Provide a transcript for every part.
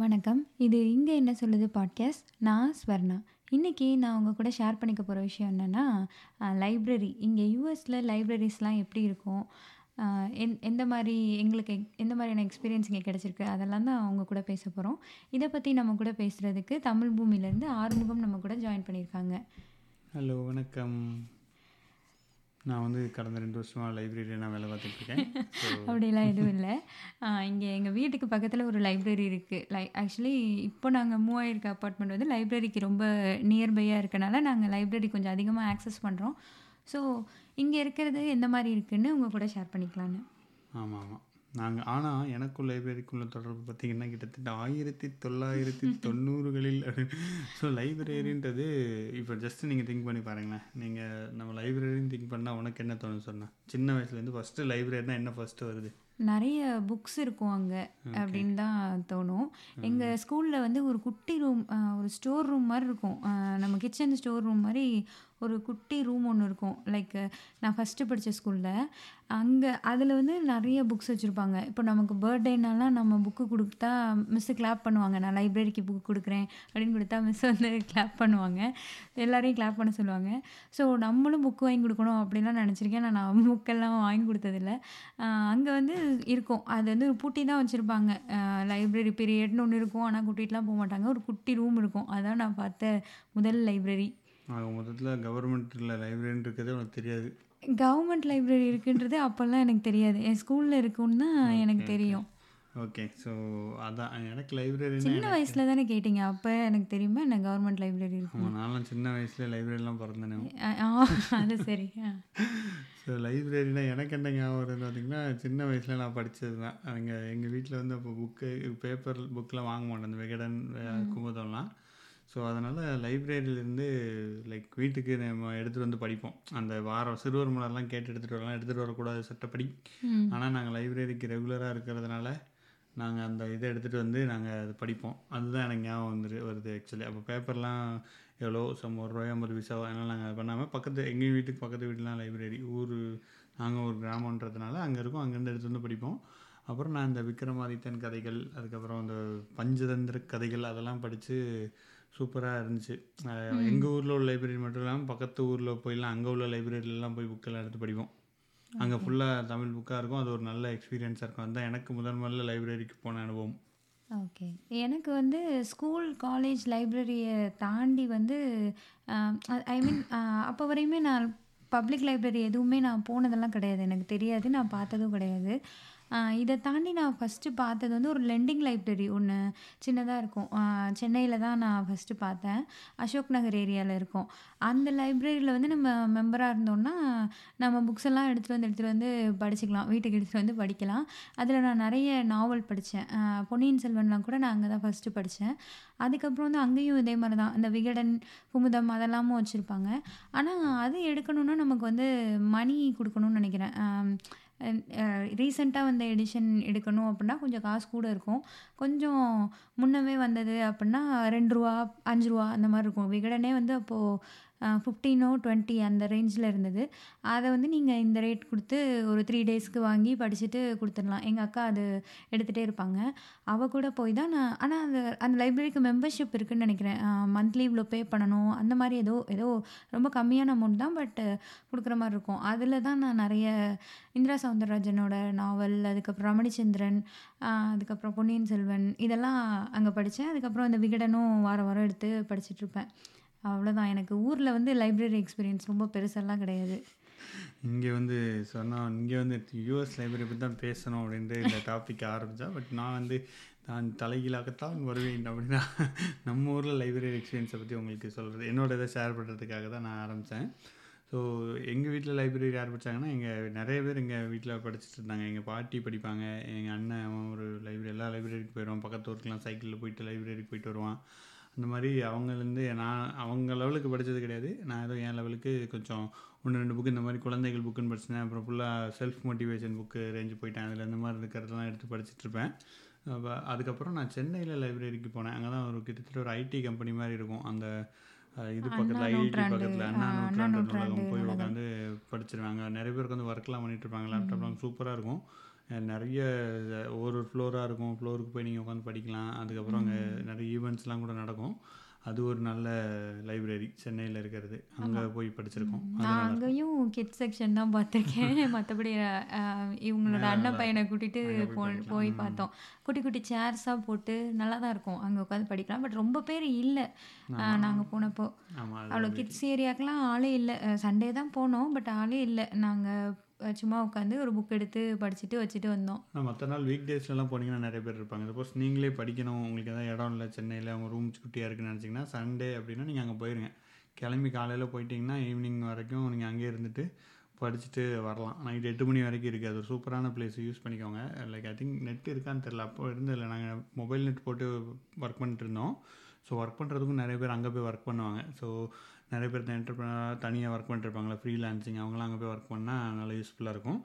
வணக்கம். இது இங்கே என்ன சொல்லுது" பாட்காஸ்ட். நான் ஸ்வர்ணா. இன்றைக்கி நான் உங்கள் கூட ஷேர் பண்ணிக்க போகிற விஷயம் என்னன்னா, லைப்ரரி. இங்கே யூஎஸில் லைப்ரரிஸ்லாம் எப்படி இருக்கும்? எந் எந்த மாதிரி எங்களுக்கு எக் எந்த மாதிரியான எக்ஸ்பீரியன்ஸ் இங்கே கிடச்சிருக்கு அதெல்லாம் தான் அவங்க கூட பேச போகிறோம் இதை பற்றி நம்ம கூட பேசுகிறதுக்கு தமிழ் பூமியிலேருந்து ஆறுமுகம் நம்ம கூட ஜாயின் பண்ணியிருக்காங்க. ஹலோ வணக்கம். நான் வந்து கடந்த 2 வருஷமா லைப்ரரியனா வேலை பார்த்துட்ருக்கேன். அப்படிலாம் எதுவும் இல்ல. இங்க எங்க வீட்டுக்கு பக்கத்துல ஒரு லைப்ரரி இருக்கு. லை ஆக்சுவலி இப்போ நாங்க மூவ் ஆயிருக்க அபார்ட்மெண்ட் வந்து லைப்ரரிக்கு ரொம்ப நியர்பையா இருக்கனால, நாங்க லைப்ரரி கொஞ்சம் அதிகமா ஆக்சஸ் பண்றோம். ஸோ இங்க இருக்கிறது எந்த மாரி இருக்குன்னு உங்க கூட ஷேர் பண்ணிக்கலான்னு. ஆமா, ஆமா. நாங்க ஆனா எனக்கும் லைப்ரரிக்கும் உள்ள தொடர்பு பார்த்தீங்கன்னா, கிட்டத்தட்ட 1990களில் ஸோ லைப்ரரின்றது இப்போ ஜஸ்ட் நீங்க திங்க் பண்ணி பாருங்களேன். நீங்க நம்ம லைப்ரரின்னு திங்க் பண்ணா உனக்கு என்ன தோணும் சொன்னா? சின்ன வயசுலேருந்து ஃபர்ஸ்ட்டு லைப்ரரினா என்ன ஃபர்ஸ்ட்டு வருது? நெறைய புக்ஸ் இருக்கும் அங்க. அப்படின்னு தான் தோணும். எங்க ம். ஸ்கூல்ல வந்து ஒரு குட்டி ரூம் ஒரு ஸ்டோர் ரூம் மாரி இருக்கும். நம்ம கிச்சன் ஸ்டோர் ரூம் மாரி ஒரு குட்டி ரூம் ஒன்று இருக்கும். லைக் நான் ஃபஸ்ட்டு படித்த ஸ்கூலில் அங்கே அதில் வந்து நிறைய புக்ஸ் வச்சுருப்பாங்க இப்போ நமக்கு பர்த்டேனாலாம் நம்ம புக்கு கொடுத்தா மிஸ்ஸு கிளாப் பண்ணுவாங்க. நான் லைப்ரரிக்கு புக் கொடுக்குறேன் அப்படின்னு கொடுத்தா மிஸ் வந்து கிளாப் பண்ணுவாங்க. எல்லாரையும் கிளாப் பண்ண சொல்லுவாங்க. ஸோ நம்மளும் புக் வாங்கி கொடுக்கணும் அப்படிலாம் நினச்சிருக்கேன் ஆனா நான் புக்கெல்லாம் வாங்கி கொடுத்ததில்ல அங்கே வந்து இருக்கும். அது வந்து பூட்டி தான் வச்சுருப்பாங்க லைப்ரரி பீரியட்னு ஒன்று இருக்கும். ஆனால் கூட்டிகிட்டுலாம் போக மாட்டாங்க ஒரு குட்டி ரூம் இருக்கும். அதான் நான் பார்த்த முதல் லைப்ரரி. ஆக மொத்தத்தில கவர்மெண்ட்ல லைப்ரரின்னு இருக்கிறதே உனக்கு தெரியாது. கவர்மெண்ட் லைப்ரரி இருக்குன்றது அப்பலாம் எனக்கு தெரியாது. என் ஸ்கூல்ல இருக்குன்னு தான் எனக்கு. தெரியும். ஓகே. ஸோ அதான் எனக்கு லைப்ரரினா சின்ன வயசுல தானே கேட்டீங்க. அப்ப எனக்கு தெரியுமா என்ன கவர்மெண்ட் லைப்ரரி ஆமா. இருக்குன்னு? நான்லாம் சின்ன வயசுல லைப்ரரிலாம் பொறந்தேனே. அது சரி. ஸோ லைப்ரரினா எனக்கு என்ன ஞாபகம் வருதுன்னு பார்த்தீங்கன்னா, சின்ன வயசுல நான் படிச்சது தான். அங்க எங்க வீட்ல வந்து அப்போ புக்கு பேப்பர் புக்லாம் வாங்க மாட்டோம். இந்த விகடன். குமுதம்லாம். ஸோ அதனால லைப்ரரியிலேருந்து லைக் வீட்டுக்கு நம்ம எடுத்துட்டு வந்து படிப்போம். அந்த வாரம் சிறுவர் மலர்லாம் கேட்டு எடுத்துட்டு வரலாம். எடுத்துட்டு வரக்கூடாது சட்டப்படி. ம். ஆனா நாங்க லைப்ரரிக்கு ரெகுலரா இருக்கிறதுனால, நாங்க அந்த இத எடுத்துட்டு வந்து நாங்க அத படிப்போம். அதுதான் எனக்கு ஞாபகம் வந்துரு வருது ஆக்சுவலி. அப்போ பேப்பர்லாம் எவ்வளோ சம் ரூ. 1 50 பைசாவோ அதனால நாங்க அத பண்ணாம பக்கத்து எங்க வீட்டுக்கு பக்கத்து வீட்லலாம் லைப்ரரி. ஊரு நாங்க ஒரு கிராமன்றதுனால அங்க இருக்கும். அங்கேருந்து எடுத்துட்டு வந்து படிப்போம். அப்புறம் நான் இந்த விக்ரமாதித்தன் கதைகள், அதுக்கப்புறம் இந்த பஞ்சதந்திர கதைகள் அதெல்லாம் படிச்சு சூப்பரா இருந்துச்சு. அ எங்க ம். ஊர்ல உள்ள லைப்ரரி மட்டும் இல்லாம பக்கத்து ஊர்ல போய்லாம் அங்க உள்ள லைப்ரரிலலாம் போய் புக்கெல்லாம் எடுத்து படிப்போம். அங்க ஓகே. ஃபுல்லா தமிழ் புக்கா இருக்கும். அது ஒரு நல்ல எக்ஸ்பீரியன்ஸா இருக்கும். அதுதான் எனக்கு முதல் முதல்ல லைப்ரரிக்கு போன அனுபவம். ஓகே. எனக்கு வந்து ஸ்கூல், காலேஜ் லைப்ரரிய தாண்டி வந்து ஐ மீன் அப்போ வரையுமே நான் பப்ளிக் லைப்ரரி எதுவுமே நான் போனதெல்லாம் கிடையாது. எனக்கு தெரியாது. நான் பார்த்ததும் கிடையாது. இதை தாண்டி நான் ஃபர்ஸ்ட்டு பார்த்தது வந்து ஒரு லெண்டிங் லைப்ரரி ஒன்று சின்னதாக இருக்கும். சென்னையில் தான் நான் ஃபர்ஸ்ட்டு பார்த்தேன். அசோக் நகர் ஏரியாவில் இருக்கும். அந்த லைப்ரரியில் வந்து நம்ம மெம்பராக இருந்தோம்னா, நம்ம புக்ஸ் எல்லாம் எடுத்துகிட்டு வந்து எடுத்துகிட்டு வந்து படிச்சுக்கலாம். வீட்டுக்கு எடுத்துகிட்டு வந்து படிக்கலாம். அதில் நான் நிறைய நாவல் படித்தேன் பொன்னியின் செல்வன்லாம் கூட நான் அங்கே தான் ஃபர்ஸ்ட்டு படித்தேன் அதுக்கப்புறம் வந்து அங்கேயும் இதே மாதிரி தான். இந்த விகடன், குமுதம் அதெல்லாமும் வச்சுருப்பாங்க ஆனால் அது எடுக்கணும்னா நமக்கு வந்து மணி கொடுக்கணும்னு நினைக்கிறேன் ரீசெண்டாக வந்த எடிஷன் எடுக்கணும் அப்படின்னா கொஞ்சம் காசு கூட இருக்கும். கொஞ்சம் முன்னமே வந்தது அப்படின்னா ரெண்டு ரூபா அஞ்சு ரூபா அந்த மாதிரி இருக்கும். விகடனே வந்து அப்போது ஃபிஃப்டீனோ டுவெண்ட்டி அந்த ரேஞ்சில் இருந்தது. அதை வந்து நீங்கள் இந்த ரேட் கொடுத்து ஒரு த்ரீ டேஸ்க்கு வாங்கி படிச்சுட்டு கொடுத்துடலாம் எங்கள் அக்கா அது எடுத்துகிட்டே இருப்பாங்க. அவள் கூட போய் தான் நான் ஆனால் அந்த அந்த லைப்ரரிக்கு மெம்பர்ஷிப் இருக்குதுன்னு நினைக்கிறேன் மந்த்லி இவ்வளோ பே பண்ணணும். அந்த மாதிரி ஏதோ ஏதோ ரொம்ப கம்மியான அமௌண்ட் தான். பட் கொடுக்குற மாதிரி இருக்கும். அதில் தான் நான் நிறைய இந்திரா சவுந்தரராஜனோட நாவல், அதுக்கப்புறம் ரமணிச்சந்திரன், அதுக்கப்புறம் பொன்னியின் செல்வன் இதெல்லாம் அங்கே படித்தேன் அதுக்கப்புறம் இந்த விகடனும் வாரம் வாரம் எடுத்து படிச்சுட்ருப்பேன். அவ்வளோதான். எனக்கு ஊரில் வந்து லைப்ரரி எக்ஸ்பீரியன்ஸ் ரொம்ப பெருசாலாம் கிடையாது. இங்கே வந்து சொன்னால் இங்கே வந்து யூஎஸ் லைப்ரரி பற்றி தான் பேசணும் அப்படின்ட்டு இந்த டாபிக் ஆரம்பித்தா பட் நான் வந்து நான் தலைகீழாகத்தான் வருவேன் அப்படின்னா நம்ம ஊரில் லைப்ரரி எக்ஸ்பீரியன்ஸை பற்றி உங்களுக்கு சொல்கிறது என்னோட இதை ஷேர் பண்ணுறதுக்காக தான் நான் ஆரம்பித்தேன் ஸோ எங்கள் வீட்டில் லைப்ரரி யார் படிச்சாங்கன்னா, எங்கள் நிறைய பேர் எங்கள் வீட்டில் படிச்சுட்டு இருந்தாங்க. எங்கள் பாட்டி படிப்பாங்க. எங்கள் அண்ணன் அவன் ஒரு லைப்ரரி எல்லா லைப்ரரிக்கு போயிடுவான் பக்கத்து ஊருக்குலாம் சைக்கிளில் போயிட்டு லைப்ரரிக்கு போயிட்டு வருவான். அந்த மாரி அவங்கலேருந்து நான் அவங்க லெவலுக்கு படிச்சது கிடையாது. நான் ஏதோ என் லெவலுக்கு கொஞ்சம் 1, 2 புக் இந்த மாரி குழந்தைகள் புக்குன்னு படிச்சிருந்தேன். அப்புறம் ஃபுல்லா செல்ஃப் மோட்டிவேஷன் புக்கு ரேஞ்சு போயிட்டேன். அதில இந்த மாரி இருக்கிறதெல்லாம் எடுத்து படிச்சுட்ருப்பேன். அப்ப அதுக்கப்புறம் நான் சென்னையில லைப்ரரிக்கு போனேன். அங்க தான் ஒரு கிட்டத்தட்ட ஒரு ஐடி கம்பெனி மாரி இருக்கும். அந்த இது பக்கத்தில ஐஐடி நூற்றாண்டு பக்கத்தில அண்ணா நூற்றாண்டு நூலகம் போய். உட்காந்து படிச்சிருவேன். அங்க நெறைய பேர் உட்காந்து ஒர்க்லாம் பண்ணிட்டுருப்பாங்க. ம். லேப்டாப்லாம் சூப்பரா இருக்கும். நிறைய ஒரு ஒரு ஃப்ளோராக இருக்கும். ஃப்ளோருக்கு போய் நீங்கள் உட்காந்து படிக்கலாம். அதுக்கப்புறம் அங்கே நிறைய ஈவெண்ட்ஸ்லாம் கூட நடக்கும். அது ஒரு நல்ல லைப்ரரி சென்னையில் இருக்கிறது. அங்கே போய் படிச்சிருக்கோம். நான் அங்கேயும் கிட் செக்ஷன் தான் பார்த்துருக்கேன். மற்றபடி இவங்களோட அண்ணன் பையனை கூட்டிட்டு போ போய் பார்த்தோம். குட்டி குட்டி சேர்ஸாக போட்டு நல்லா தான் இருக்கும். அங்கே உட்காந்து படிக்கலாம். பட் ரொம்ப பேர் இல்லை. நாங்கள் போனப்போ. அவ்வளோ கிட்ஸ் ஏரியாக்கெலாம் ஆளே இல்லை. சண்டே தான் போனோம். பட் ஆளே இல்லை. நாங்கள் சும்மா உட்காந்து ஒரு புக் எடுத்து படிச்சுட்டு வச்சுட்டு வந்தோம். மற்ற நாள் வீக் டேஸ்லலாம் போனீங்கன்னா நிறைய பேர் இருப்பாங்க. சப்போஸ் நீங்களே படிக்கணும். உங்களுக்கு எதாவது இடம் இல்லை சென்னையில் உங்கள் ரூம் குட்டியாக இருக்குன்னு நினச்சிங்கன்னா சண்டே அப்படின்னா நீங்கள் அங்கே போயிருங்க. கிளம்பி காலையில் போயிட்டீங்கன்னா ஈவினிங் வரைக்கும் நீங்கள் அங்கேயே இருந்துட்டு படிச்சுட்டு வரலாம். நைட் எட்டு மணி வரைக்கும் இருக்குது அது ஒரு சூப்பரான பிளேஸ் யூஸ் பண்ணிக்கோங்க. லைக் ஐ திங்க் நெட் இருக்கான்னு தெரில அப்போ இருந்ததில்ல நாங்கள் மொபைல் நெட் போட்டு ஒர்க் பண்ணிட்டு இருந்தோம். ஸோ ஒர்க் பண்ணுறதுக்கும் நிறைய பேர் அங்கே போய் ஒர்க் பண்ணுவாங்க. ஸோ நிறைய பேர் என்டர்பிரினராக தனியாக ஒர்க் பண்ணிட்டுருப்பாங்களா ஃப்ரீலான்சிங் அவங்களாம் அங்கே போய் ஒர்க் பண்ணால் நல்லா யூஸ்ஃபுல்லாக இருக்கும்.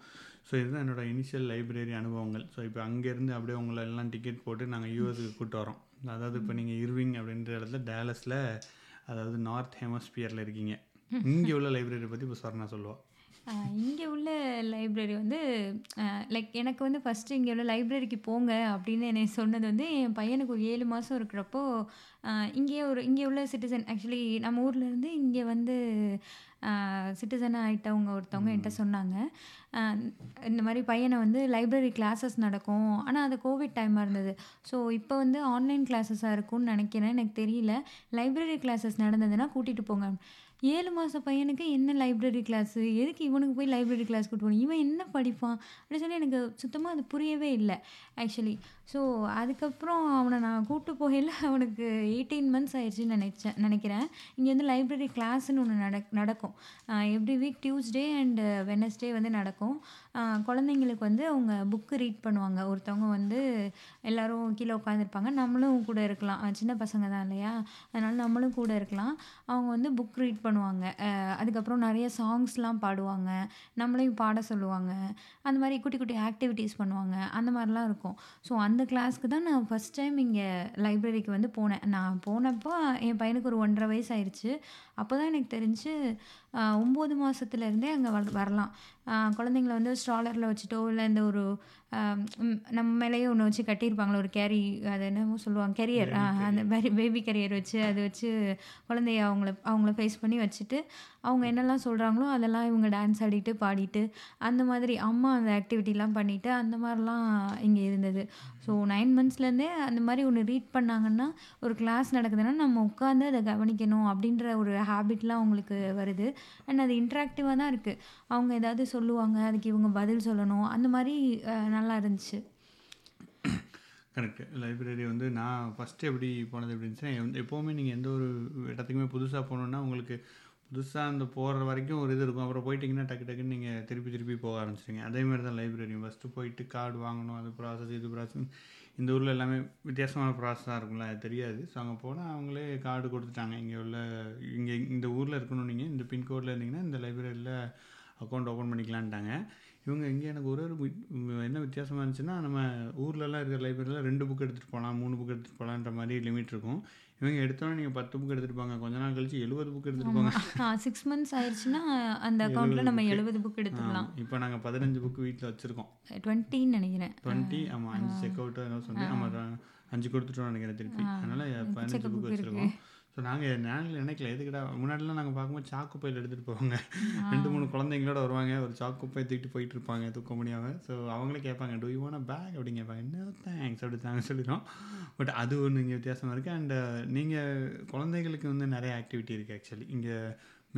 ஸோ இதுதான் என்னோடய இனிஷியல் லைப்ரரி அனுபவங்கள். ஸோ இப்போ அங்கேருந்து அப்படியே உங்களை எல்லாம் டிக்கெட் போட்டு நாங்கள் யூஎஸ்க்கு கூப்பிட்டு வரோம் அதாவது இப்போ நீங்கள் இர்விங் அப்படின்ற இடத்துல டேலஸில் அதாவது நார்த் ஹெமஸ்பியரில் இருக்கீங்க. இங்கே உள்ள லைப்ரரி பற்றி இப்போ சொர்ணா சொல்லுவாள் இங்கே உள்ள லைப்ரரி வந்து லைக் எனக்கு வந்து ஃபஸ்ட்டு இங்கே உள்ள லைப்ரரிக்கு போங்க அப்படின்னு என்னை சொன்னது வந்து என் பையனுக்கு ஒரு ஏழு மாதம் இருக்கிறப்போ இங்கே ஒரு இங்கே உள்ள சிட்டிசன் ஆக்சுவலி நம்ம ஊர்லேருந்து இங்கே வந்து சிட்டிசனாக ஆகிட்டவங்க ஒருத்தவங்க என்கிட்ட சொன்னாங்க. இந்த மாதிரி பையனை வந்து லைப்ரரி கிளாஸஸ் நடக்கும். ஆனால் அது கோவிட் டைமாக இருந்தது. ஸோ இப்போ வந்து ஆன்லைன் கிளாஸஸாக இருக்கும்னு நினைக்கிறேன். எனக்கு தெரியல. லைப்ரரி கிளாஸஸ் நடந்ததுன்னா கூட்டிகிட்டு போங்க. ஏழு மாத பையனுக்கு என்ன லைப்ரரி கிளாஸு எதுக்கு இவனுக்கு போய் லைப்ரரி கிளாஸ் கூட்டு போகணும்? இவன் என்ன படிப்பான்? அப்படின்னு சொல்லி எனக்கு சுத்தமாக அது புரியவே இல்லை. ஆக்சுவலி ஸோ அதுக்கப்புறம் அவனை நான் கூப்பிட்டு போகையில் அவனுக்கு எயிட்டீன் மந்த்ஸ் ஆயிடுச்சுன்னு நினச்சேன் நினைக்கிறேன். இங்கே வந்து லைப்ரரி கிளாஸ்ன்னு ஒன்று நடக் நடக்கும். Every week Tuesday and Wednesday வந்து நடக்கும். குழந்தைங்களுக்கு வந்து அவங்க புக்கு ரீட் பண்ணுவாங்க. ஒருத்தவங்க வந்து எல்லோரும் கீழே உட்காந்துருப்பாங்க நம்மளும் கூட இருக்கலாம். சின்ன பசங்க தான் இல்லையா? அதனால் நம்மளும் கூட இருக்கலாம். அவங்க வந்து புக் ரீட் பண்ணுவாங்க. அதுக்கப்புறம் நிறைய சாங்ஸ்லாம் பாடுவாங்க. நம்மளையும் பாட சொல்லுவாங்க. அந்த மாதிரி குட்டி குட்டி ஆக்டிவிட்டீஸ் பண்ணுவாங்க. அந்த மாதிரிலாம் இருக்கும். ஸோ அந்த அந்த கிளாஸ்க்கு தான் நான் ஃபஸ்ட் டைம் இங்கே லைப்ரரிக்கு வந்து போனேன். நான் போனப்போ என் பையனுக்கு ஒரு ஒன்றரை வயசு ஆயிடுச்சு அப்போ தான் எனக்கு தெரிஞ்சு ஒம்பது மாதத்துலேருந்தே அங்கே வர வரலாம். குழந்தைங்கள வந்து ஸ்ட்ராலரில் வச்சுட்டோ இல்லை இந்த ஒரு நம்ம மேலேயே ஒன்று வச்சு கட்டியிருப்பாங்களே ஒரு கேரி அது என்னமோ சொல்லுவாங்க கெரியர் அந்த பேபி கெரியர் வச்சு அது வச்சு குழந்தைய அவங்கள அவங்கள ஃபேஸ் பண்ணி வச்சுட்டு அவங்க என்னெல்லாம் சொல்கிறாங்களோ அதெல்லாம் இவங்க டான்ஸ் ஆடிட்டு பாடிட்டு அந்த மாதிரி அம்மா அந்த ஆக்டிவிட்டிலாம் பண்ணிட்டு அந்த மாதிரிலாம் இங்கே இருந்தது. ஸோ நைன் மந்த்ஸ்லேருந்தே அந்த மாதிரி ஒன்று ரீட் பண்ணாங்கன்னா ஒரு கிளாஸ் நடக்குதுன்னா நம்ம உட்காந்து அதை கவனிக்கணும் அப்படின்ற ஒரு ஹேபிட்லாம் அவங்களுக்கு வருது. அண்ட் அது இன்ட்ராக்டிவாக தான் இருக்குது அவங்க ஏதாவது சொல்லுவாங்க அதுக்கு இவங்க பதில் சொல்லணும். அந்த மாதிரி நல்லா இருந்துச்சு. கரெக்டு லைப்ரரி வந்து நான் ஃபஸ்ட்டு எப்படி போனது எப்படி இருந்துச்சுன்னா எந்த- எப்போவுமே நீங்கள் எந்த ஒரு இடத்துக்குமே புதுசாக போகணுன்னா உங்களுக்கு புதுசாக அந்த போகிற வரைக்கும் ஒரு இது இருக்கும். அப்புறம் போயிட்டீங்கன்னா டக்கு டக்குன்னு நீங்கள் திருப்பி திருப்பி போக ஆரம்பிச்சிடுங்க அதே மாதிரி தான் லைப்ரரி ஃபஸ்ட்டு போயிட்டு கார்டு வாங்கணும் அது ப்ராசஸ் இது ப்ராசஸ் இந்த ஊரில் எல்லாமே வித்தியாசமான ப்ராசஸாக இருக்கும்ல அது தெரியாது. ஸோ அங்கே போனால் அவங்களே கார்டு கொடுத்துட்டாங்க. இங்கே உள்ள இங்கே இந்த ஊரில் இருக்கணும் நீங்கள் இந்த பின்கோடில் இருந்தீங்கன்னா இந்த லைப்ரரியில் அக்கௌண்ட் ஓப்பன் பண்ணிக்கலான்ட்டாங்க இவங்க இங்கே எனக்கு ஒரு ஒரு என்ன வித்தியாசமாக இருந்துச்சுன்னா நம்ம ஊர்லலாம் இருக்கிற லைப்ரரியில் ரெண்டு புக் எடுத்துகிட்டு போகலாம் மூணு புக் எடுத்துகிட்டு போகலான்ற மாதிரி லிமிட் இருக்கும். இவங்க எடுத்தோன்னே நீங்கள் பத்து புக் எடுத்துகிட்டு போங்க கொஞ்ச நாள் கழிச்சு எழுபது புக் எடுத்துகிட்டு போங்க சிக்ஸ் மந்த்ஸ் ஆயிடுச்சுன்னா அந்த அக்கௌண்ட்டில் நம்ம எழுபது புக் எடுத்துக்கலாம். இப்போ நாங்கள் பதினஞ்சு புக் வீட்டில் வச்சுருக்கோம். டுவெண்ட்டின்னு நினைக்கிறேன். டுவெண்ட்டி ஆமாம் அஞ்சு செக் அவுட்டு என்ன சொல்லி ஆமாம் அஞ்சு கொடுத்துட்டோம் நினைக்கிறேன் திருப்பி. அதனால் பதினஞ்சு புக் வச்சுருக்கோம். ஸோ நாங்கள் நேரில் நினைக்கல. எதுக்குடா? முன்னாடிலாம் நாங்கள் பார்க்கும்போது சாக்கு பையில் எடுத்துகிட்டு போவாங்க. ரெண்டு மூணு குழந்தைங்களோட வருவாங்க. ஒரு சாக்கு பை தூக்கிட்டு போயிட்டு இருப்பாங்க தூக்க முடியாமல் ஸோ அவங்களே கேட்பாங்க டூ யூ வான பேக் அப்படின்னு கேட்பாங்க. என்ன தேங்க்ஸ் அப்படி தாங்க சொல்லிடுறோம் பட் அது ஒன்று இங்கே வித்தியாசமாக இருக்குது அண்ட் நீங்கள் குழந்தைகளுக்கு வந்து நிறைய ஆக்டிவிட்டி இருக்குது ஆக்சுவலி இங்கே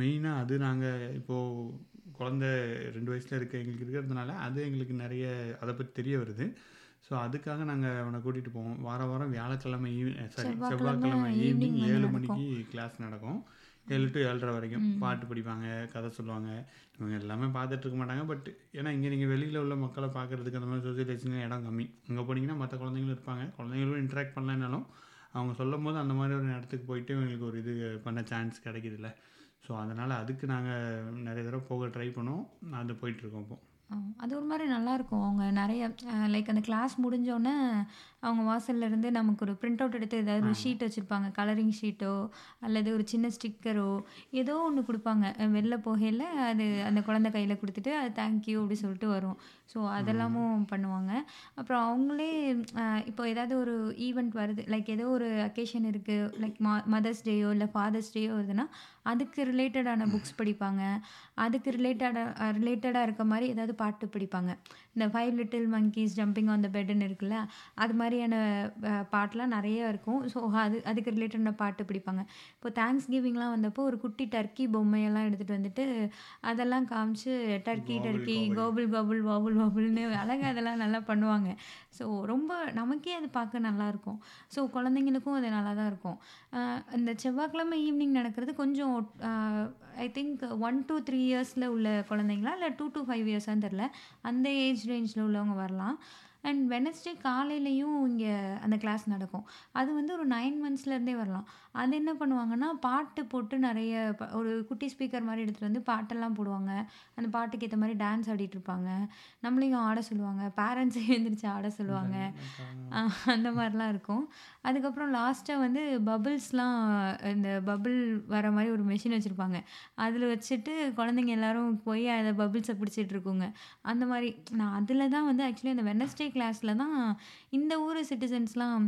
மெயினாக அது நாங்கள் இப்போது குழந்தை ரெண்டு வயசில் இருக்க எங்களுக்கு இருக்கிறதுனால அது எங்களுக்கு நிறைய அதை பற்றி தெரிய வருது. ஸோ அதுக்காக நாங்கள் அவனை கூட்டிகிட்டு போவோம். வார வாரம் வியாழக்கிழமை ஈவி சாரி செவ்வாய்க்கிழமை ஈவினிங் ஏழு மணிக்கு கிளாஸ் நடக்கும். ஏழு டு ஏழரை வரைக்கும் பாட்டு படிப்பாங்க கதை சொல்லுவாங்க. இவங்க எல்லாமே பார்த்துட்டு இருக்க மாட்டாங்க. பட் ஏன்னா இங்கே நீங்கள் வெளியில் உள்ள மக்களை பார்க்குறதுக்கு அந்த மாதிரி சோசியலைசேஷன் இடம் கம்மி. அங்கே போனீங்கன்னா மற்ற குழந்தைங்களும் இருப்பாங்க. குழந்தைங்களும் இன்ட்ராக்ட் பண்ணலைனாலும் அவங்க சொல்லும் போது அந்த மாதிரி ஒரு இடத்துக்கு போயிட்டு இவங்களுக்கு ஒரு இது பண்ண சான்ஸ் கிடைக்குதுல்ல. ஸோ அதனால் அதுக்கு நாங்கள் நிறைய தடவை போக ட்ரை பண்ணோம் அது போயிட்டுருக்கோம் இப்போ. ஆ, அது ஒரு மாரி நல்லாயிருக்கும். அவங்க நெறைய அ லைக் அந்த கிளாஸ் முடிஞ்சோனே, அவங்க வாசல்ல இருந்து நமக்கு ஒரு பிரிண்ட் அவுட் எடுத்து ஏதாவது ஒரு ஆமா. ஷீட் வச்சிருப்பாங்க. கலரிங் ஷீட்டோ, அல்லது ஒரு சின்ன ஸ்டிக்கரோ, ஏதோ ஒண்ணு குடுப்பாங்க. வெளில போகையில அது அந்த குழந்தை கையில குடுத்துட்டு, அது தேங்க் யூ அப்படி சொல்லிட்டு வரும். ஸோ ம். அதெல்லாமும் பண்ணுவாங்க. அப்புறம் அவங்களே அ இப்போ ஏதாவது ஒரு ஈவென்ட் வருது. லைக் ஏதோ ஒரு அக்கேஷன் இருக்கு. லைக் ம மதர்ஸ் டேயோ, இல்ல ஃபாதர்ஸ் டேயோ வருதுன்னா, அதுக்கு ரிலேட்டடான புக்ஸ் படிப்பாங்க. அதுக்கு ரிலேட்டடா அ ரிலேட்டடா இருக்க மாரி ஏதாவது பாட்டு பிடிப்பாங்க. இந்த 5 little monkeys jumping on the பெட்டுன்னு இருக்குல்ல, அது மாரியான அ பாட்டுலாம் நெறைய இருக்கும். ஸோ அது அதுக்கு ரிலேட்டடான பாட்டு படிப்பாங்க. இப்போ தேங்க்ஸ் கிவிங்லாம் வந்தப்போ ஒரு குட்டி டர்க்கி பொம்மையெல்லாம் எடுத்துட்டு வந்துட்டு, அதெல்லாம் காமிச்சு டர்க்கி டர்க்கி கோபுல். கோபுல் வாபுல் வாபுல்ன்னு அழகா அதெல்லாம் நல்லா பண்ணுவாங்க. ஸோ ரொம்ப நமக்கே அது பார்க்க நல்லாயிருக்கும். ஸோ குழந்தைங்களுக்கும் அது நல்லா தான் இருக்கும். இந்த செவ்வாய்க்கிழமை ஈவினிங் நடக்கிறது கொஞ்சம் ஐ திங்க் 1 டூ 3 இயர்ஸ்ல உள்ள குழந்தைங்களா, இல்ல 2 டூ 5 இயர்ஸான்னு தெரியல. அந்த ஏஜ் ரேஞ்சில் உள்ளவங்க வரலாம். அண்ட் வெட்னஸ்டே காலையிலயும் இங்க அந்த கிளாஸ் நடக்கும். அது வந்து ஒரு 9 மந்த்ஸ்லேருந்தே வரலாம். அது என்ன பண்ணுவாங்கன்னா, பாட்டு போட்டு நெறைய ஒரு குட்டி ஸ்பீக்கர் மாரி எடுத்துட்டு வந்து பாட்டெல்லாம் போடுவாங்க. அந்த பாட்டுக்கு ஏத்த மாரி டான்ஸ் ஆடிட்டுருப்பாங்க. நம்மளையும் ஆட சொல்லுவாங்க. பேரண்ட்ஸையும் எந்திரிச்சு ஆட சொல்லுவாங்க. அந்த மாரிலாம் இருக்கும். அதுக்கப்புறம் லாஸ்ட்டா வந்து பபிள்ஸ்லாம் இந்த பபிள் வர மாரி ஒரு மெஷின் வச்சிருப்பாங்க. அதில வச்சுட்டு குழந்தைங்க எல்லாரும் போய் அத பபிள்ஸ பிடிச்சிட்டு இருக்குங்க. அந்த மாரி நான் அதில தான் வந்து ஆக்சுவலி அந்த வெட்னஸ்டே கிளாஸ்ல தான் இந்த ஊர் சிட்டிசன்ஸ்லாம்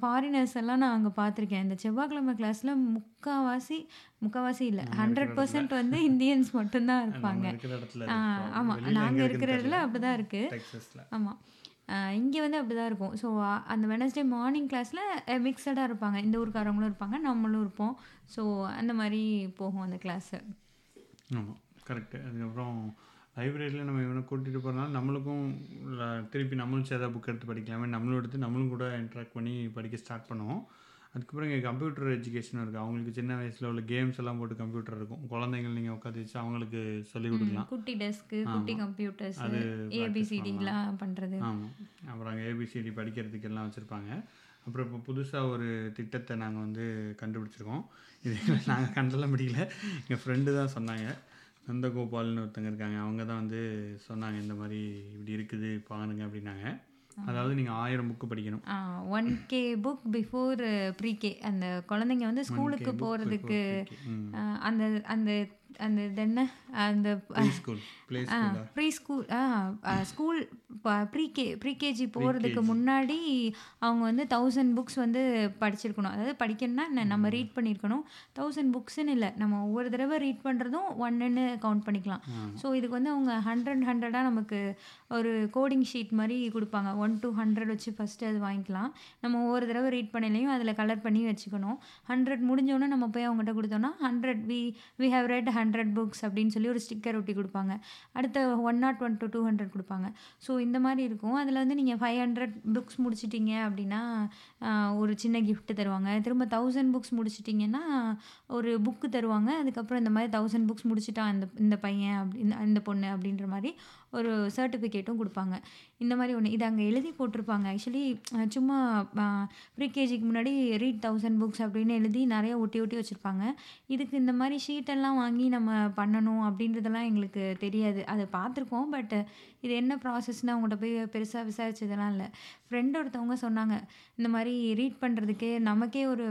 ஃபாரினர்ஸ் எல்லாம் நான் அங்க பார்த்துருக்கேன். இந்த செவ்வாய்க்கிழமை கிளாஸ்ல முக்காவாசி முக்காவாசி இல்ல. இடத்துல. 100% வந்து இந்தியன்ஸ் மட்டும் தான் நம்ம இருப்பாங்க. இருக்கிற இடத்துல ஆ இருக்கு. ஆமா. வெளியில நாங்க எங்க இருக்கிற இடத்துல தெரியல. அப்படிதான் இருக்கு. டெக்சாஸ்ல. ஆமா. அ இங்க வந்து அப்படிதான் இருக்கும். ஸோ அந்த வெட்னஸ்டே மார்னிங் கிளாஸ்ல மிக்ஸடா இருப்பாங்க. இந்த ஊர்க்காரவங்களும் இருப்பாங்க. நம்மளும் இருப்போம். ஸோ அந்த மாரி போகும் அந்த கிளாஸு. ஆமா. கரெக்ட்டு. அதுக்கப்புறம் லைப்ரரியில நம்ம இவன கூட்டிட்டு போறனால நம்மளுக்கும் திருப்பி நம்மளும் சேதா புக் எடுத்து படிக்கலாமே, நம்மளும் எடுத்து நம்மளும் கூட இன்டராக்ட் பண்ணி படிக்க ஸ்டார்ட் பண்ணுவோம். அதுக்கப்புறம் இங்க கம்ப்யூட்டர் எஜுகேஷனும் இருக்கு. அவங்களுக்கு சின்ன வயசுல உள்ள கேம்ஸ் எல்லாம் போட்டு கம்ப்யூட்டர் இருக்கும். குழந்தைங்கள நீங்க உட்கார வச்சு அவங்களுக்கு சொல்லிக். குடுக்கலாம். குட்டி டெஸ்க்கு, குட்டி. கம்ப்யூட்டர்ஸு, அது. ஏபிசிடிலாம் பண்றது. ஆமா. அப்புறம் அங்க ஏபிசிடி படிக்கிறதுக்கு எல்லாம் வச்சிருப்பாங்க. அப்புறம் இப்போ புதுசா ஒரு திட்டத்த நாங்க வந்து கண்டுபிடிச்சிருக்கோம். இது நாங்க கண்டெல்லாம் பிடிக்கல. எங்க ஃப்ரெண்டு தான் சொன்னாங்க. நந்தகோபால்னு ஒருத்தங்க இருக்காங்க. அவங்க தான் வந்து சொன்னாங்க, இந்த மாரி இப்படி இருக்குது பாருங்க அப்படின்னாங்க. அதாவது நீங்க 1000 புக் படிக்கணும். ஆ 1கே புக் பிஃபோர் ப்ரீகே. அந்த குழந்தைங்க வந்து 1K ஸ்கூலுக்கு புக் பிஃபோர் போறதுக்கு ப்ரீகே. ம். அ அந்த அந்த அந்த என்ன? அந்த ப்ரீ ஸ்கூல். ஸ்கூலா? ப்ரீ ஸ்கூல் ஆ அ ஸ்கூல் ப ப்ரீகே ப்ரீகேஜி ப்ரீகேஜி. முன்னாடி அவங்க வந்து 1000 புக்ஸ் வந்து படிச்சிருக்கணும். அதாவது படிக்கணும்னா என்ன? நம்ம. ரீட் பண்ணியிருக்கணும். 1000 புக்ஸ்ன்னு இல்ல. நம்ம ஒவ்வொரு தடவ ரீட் பண்றதும் 1ன்னு கவுண்ட் பண்ணிக்கலாம். ஸோ இதுக்கு வந்து அவங்க 100 100ஆ நமக்கு ஒரு கோடிங் ஷீட் மாரி குடுப்பாங்க. 1 டூ 100 வச்சு ஃபர்ஸ்ட்டு அது வாங்கிக்கலாம். நம்ம ஒவ்வொரு தடவ ரீட் பண்ணயிலயும் அதில கலர் பண்ணி வச்சுக்கணும். 100 முடிஞ்சோனே நம்ம போய் அவங்ககிட்ட குடுத்தோம்னா, 100 we we have read 100 books அப்படின்னு சொல்லி ஒரு ஸ்டிக்கர் ஒட்டி குடுப்பாங்க. அடுத்த 101 டூ 200 குடுப்பாங்க. ஸோ இந்த இந்த மாதிரி இருக்கும். அதில் வந்து நீங்கள் ஃபைவ் ஹண்ட்ரட் புக்ஸ் முடிச்சிட்டிங்க அப்படின்னா, ஒரு சின்ன கிஃப்ட்டு தருவாங்க. திரும்ப தௌசண்ட் புக்ஸ் முடிச்சிட்டிங்கன்னா ஒரு புக்கு தருவாங்க. அதுக்கப்புறம் இந்த மாதிரி தௌசண்ட் புக்ஸ் முடிச்சிட்டான் இந்த இந்த பையன் அப்படி இந்த பொண்ணு அப்படின்ற மாதிரி ஒரு சர்டிஃபிகேட்டும் கொடுப்பாங்க இந்த மாதிரி ஒன்று இது அங்கே எழுதி போட்டிருப்பாங்க. ஆக்சுவலி சும்மா ப்ரீகேஜிக்கு முன்னாடி ரீட் தௌசண்ட் புக்ஸ் அப்படின்னு எழுதி நிறைய ஒட்டி ஒட்டி வச்சுருப்பாங்க இதுக்கு இந்த மாதிரி ஷீட்டெல்லாம் வாங்கி நம்ம பண்ணணும் அப்படின்றதெல்லாம் எங்களுக்கு தெரியாது. அதை பார்த்துருக்கோம். பட் இது என்ன ப்ராசஸ்னு அவங்கள்ட்ட போய் பெருசாக விசாரிச்சதெல்லாம் இல்லை ஃப்ரெண்ட் ஒருத்தவங்க சொன்னாங்க. இந்த மாதிரி ரீட் பண்ணுறதுக்கே நமக்கே ஒரு